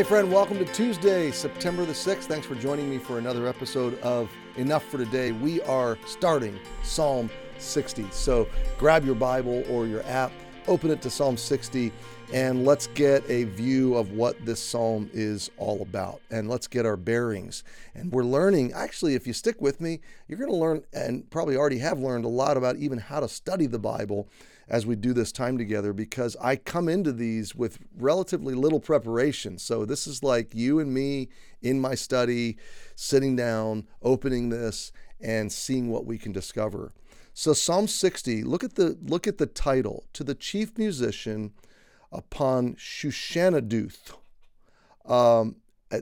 Hey, friend, welcome to Tuesday, September the 6th. Thanks for joining me for another episode of Enough for Today. We are starting Psalm 60. So grab your Bible or your app, open it to Psalm 60, and let's get a view of what this psalm is all about. And let's get our bearings. And we're learning, actually, if you stick with me, you're going to learn, and probably already have learned, a lot about even how to study the Bible as we do this time together because I come into these with relatively little preparation. So this is like you and me in my study, sitting down, opening this, and seeing what we can discover. So Psalm 60, look at the look at the title to the chief musician upon Shushaneduth. Um,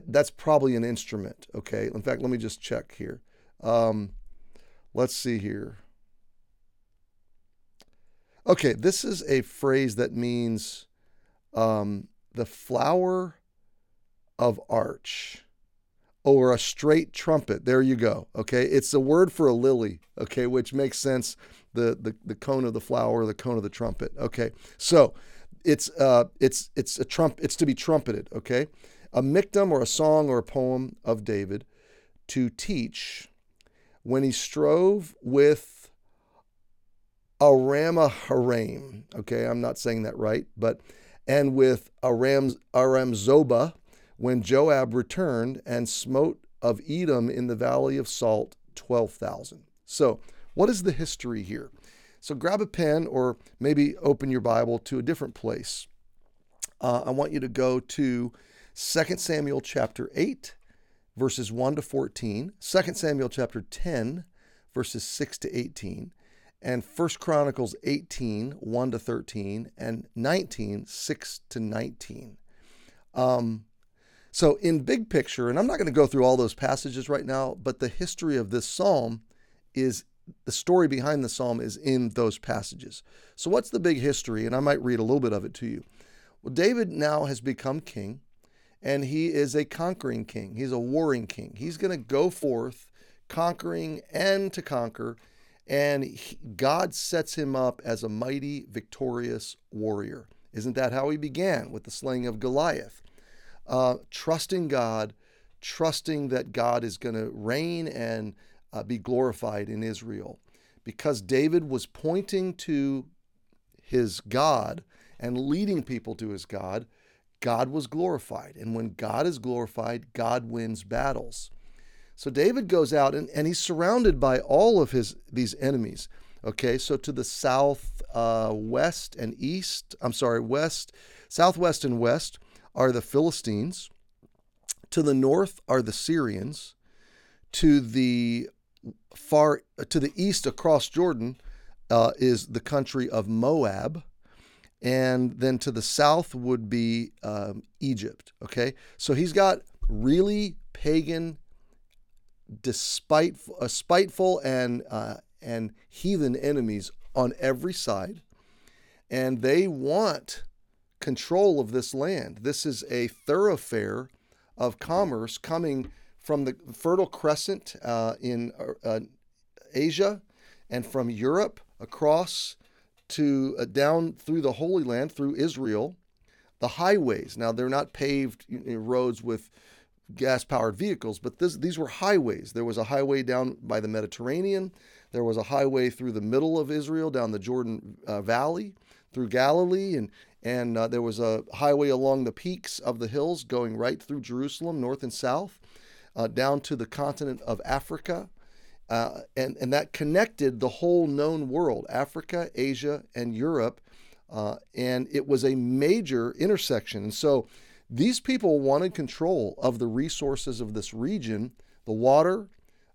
that's probably an instrument. Okay. In fact, let me just check here. Um, let's see here. Okay, this is a phrase that means um, the flower of arch or a straight trumpet. There you go. Okay, it's a word for a lily. Okay, which makes sense. The the, the cone of the flower, the cone of the trumpet. Okay, so it's uh it's it's a trump. It's to be trumpeted. Okay, a miktam or a song or a poem of David to teach when he strove with Aram Okay, I'm not saying that right, but and with Aram Aram Zobah when Joab returned and smote of Edom in the valley of Salt 12,000. So, what is the history here? So, grab a pen or maybe open your Bible to a different place. Uh, I want you to go to 2 Samuel chapter 8, verses 1 to 14, 2 Samuel chapter 10, verses 6 to 18, and First Chronicles 18, 1 to 13, and 19, 6 to 19. Um, so, in big picture, and I'm not going to go through all those passages right now, but the history of this psalm is the story behind the psalm is in those passages. So, what's the big history? And I might read a little bit of it to you. Well, David now has become king, and he is a conquering king. He's a warring king. He's going to go forth conquering and to conquer and he, God sets him up as a mighty, victorious warrior. Isn't that how he began with the slaying of Goliath? Uh, trusting God, trusting that God is going to reign and uh, be glorified in Israel. Because David was pointing to his God and leading people to his God, God was glorified. And when God is glorified, God wins battles. So David goes out and, and he's surrounded by all of his these enemies. Okay, so to the south, uh, west, and east, I'm sorry, west, southwest, and west are the Philistines. To the north are the Syrians. To the far to the east across Jordan uh, is the country of Moab, and then to the south would be um, Egypt. Okay, so he's got really pagan despite uh, spiteful and uh, and heathen enemies on every side, and they want control of this land. This is a thoroughfare of commerce coming from the Fertile Crescent uh, in uh, Asia and from Europe across to uh, down through the Holy Land through Israel. The highways now they're not paved roads with gas powered vehicles, but this, these were highways. There was a highway down by the Mediterranean, there was a highway through the middle of Israel, down the Jordan uh, Valley, through Galilee, and, and uh, there was a highway along the peaks of the hills going right through Jerusalem, north and south, uh, down to the continent of Africa. Uh, and, and that connected the whole known world Africa, Asia, and Europe. Uh, and it was a major intersection. And so these people wanted control of the resources of this region the water,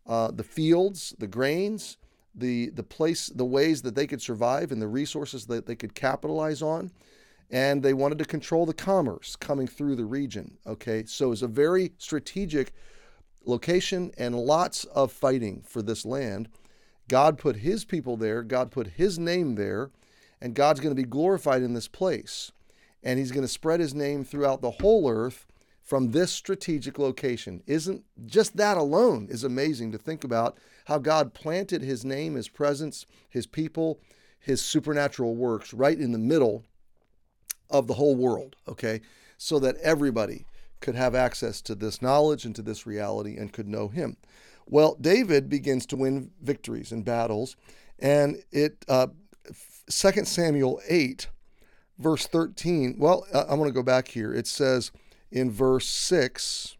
uh, the fields, the grains, the, the place, the ways that they could survive, and the resources that they could capitalize on. And they wanted to control the commerce coming through the region. Okay, so it's a very strategic location and lots of fighting for this land. God put his people there, God put his name there, and God's going to be glorified in this place and he's going to spread his name throughout the whole earth from this strategic location. Isn't just that alone is amazing to think about how God planted his name, his presence, his people, his supernatural works right in the middle of the whole world, okay? So that everybody could have access to this knowledge and to this reality and could know him. Well, David begins to win victories and battles, and it uh, 2 Samuel 8, verse 13. Well, I'm going to go back here. It says in verse 6,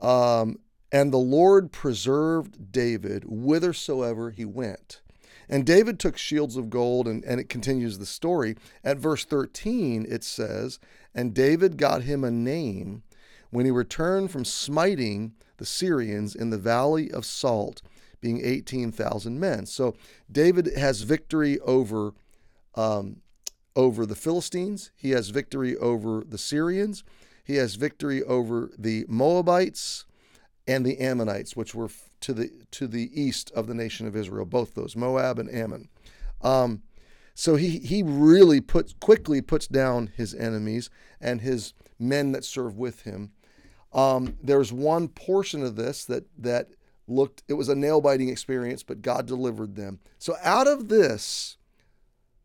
um, and the Lord preserved David whithersoever he went. And David took shields of gold, and, and it continues the story. At verse 13, it says, And David got him a name when he returned from smiting the Syrians in the valley of Salt, being 18,000 men. So David has victory over, um, over the Philistines, he has victory over the Syrians, he has victory over the Moabites and the Ammonites, which were to the to the east of the nation of Israel, both those Moab and Ammon. Um, so he he really puts quickly puts down his enemies and his men that serve with him. Um, there's one portion of this that that looked it was a nail biting experience, but God delivered them. So out of this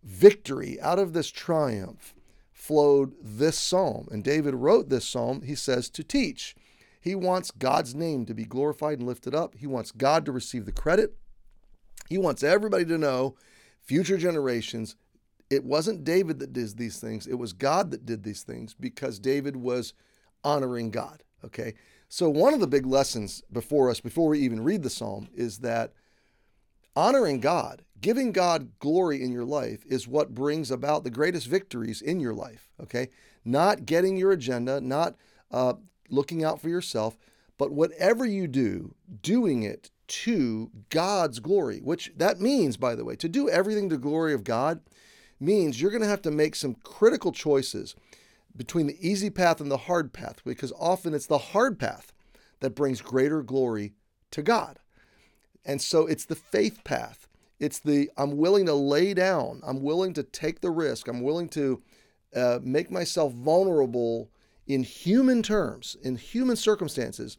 victory, out of this triumph, flowed this psalm. And David wrote this psalm. He says to teach. He wants God's name to be glorified and lifted up. He wants God to receive the credit. He wants everybody to know, future generations, it wasn't David that did these things, it was God that did these things because David was honoring God. Okay. So, one of the big lessons before us, before we even read the psalm, is that honoring God, giving God glory in your life, is what brings about the greatest victories in your life. Okay. Not getting your agenda, not uh, looking out for yourself, but whatever you do, doing it to God's glory, which that means, by the way, to do everything to the glory of God means you're going to have to make some critical choices between the easy path and the hard path, because often it's the hard path that brings greater glory to God. And so it's the faith path. It's the I'm willing to lay down, I'm willing to take the risk, I'm willing to uh, make myself vulnerable in human terms, in human circumstances,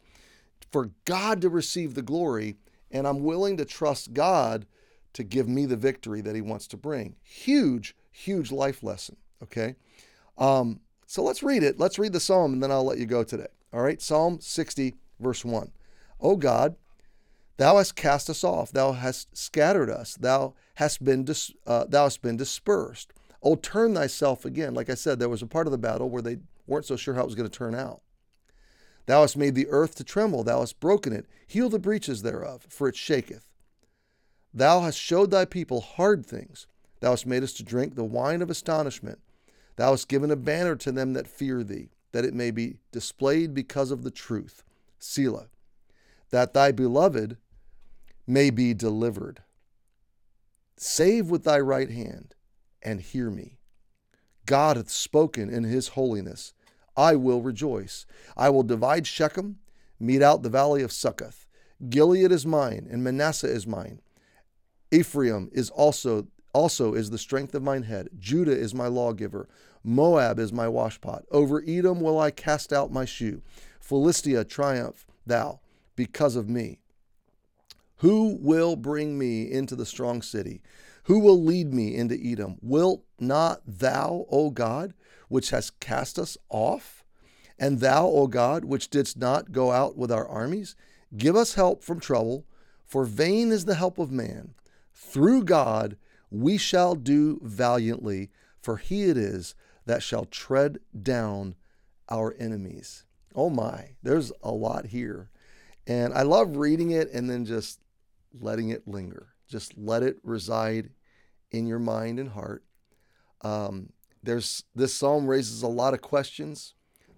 for God to receive the glory, and I'm willing to trust God to give me the victory that He wants to bring. Huge, huge life lesson. Okay. Um, so let's read it. Let's read the psalm, and then I'll let you go today. All right. Psalm 60, verse 1. O God, Thou hast cast us off. Thou hast scattered us. Thou hast been dis- uh, thou hast been dispersed. Oh, turn thyself again. Like I said, there was a part of the battle where they weren't so sure how it was going to turn out. Thou hast made the earth to tremble, thou hast broken it. Heal the breaches thereof, for it shaketh. Thou hast showed thy people hard things. Thou hast made us to drink the wine of astonishment. Thou hast given a banner to them that fear thee, that it may be displayed because of the truth. Selah. That thy beloved may be delivered. Save with thy right hand, and hear me. God hath spoken in his holiness. I will rejoice. I will divide Shechem, mete out the valley of Succoth. Gilead is mine, and Manasseh is mine. Ephraim is also also is the strength of mine head. Judah is my lawgiver. Moab is my washpot. Over Edom will I cast out my shoe. Philistia triumph thou because of me. Who will bring me into the strong city? Who will lead me into Edom? Wilt not thou, O God, which hast cast us off? And thou, O God, which didst not go out with our armies? Give us help from trouble, for vain is the help of man. Through God we shall do valiantly, for he it is that shall tread down our enemies. Oh my, there's a lot here. And I love reading it and then just letting it linger. Just let it reside in your mind and heart. Um, there's this psalm raises a lot of questions,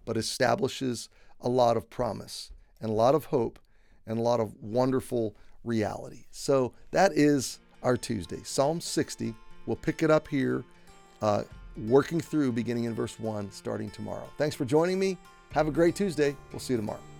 but establishes a lot of promise and a lot of hope and a lot of wonderful reality. So that is our Tuesday, Psalm 60. We'll pick it up here, uh, working through beginning in verse 1, starting tomorrow. Thanks for joining me. Have a great Tuesday. We'll see you tomorrow.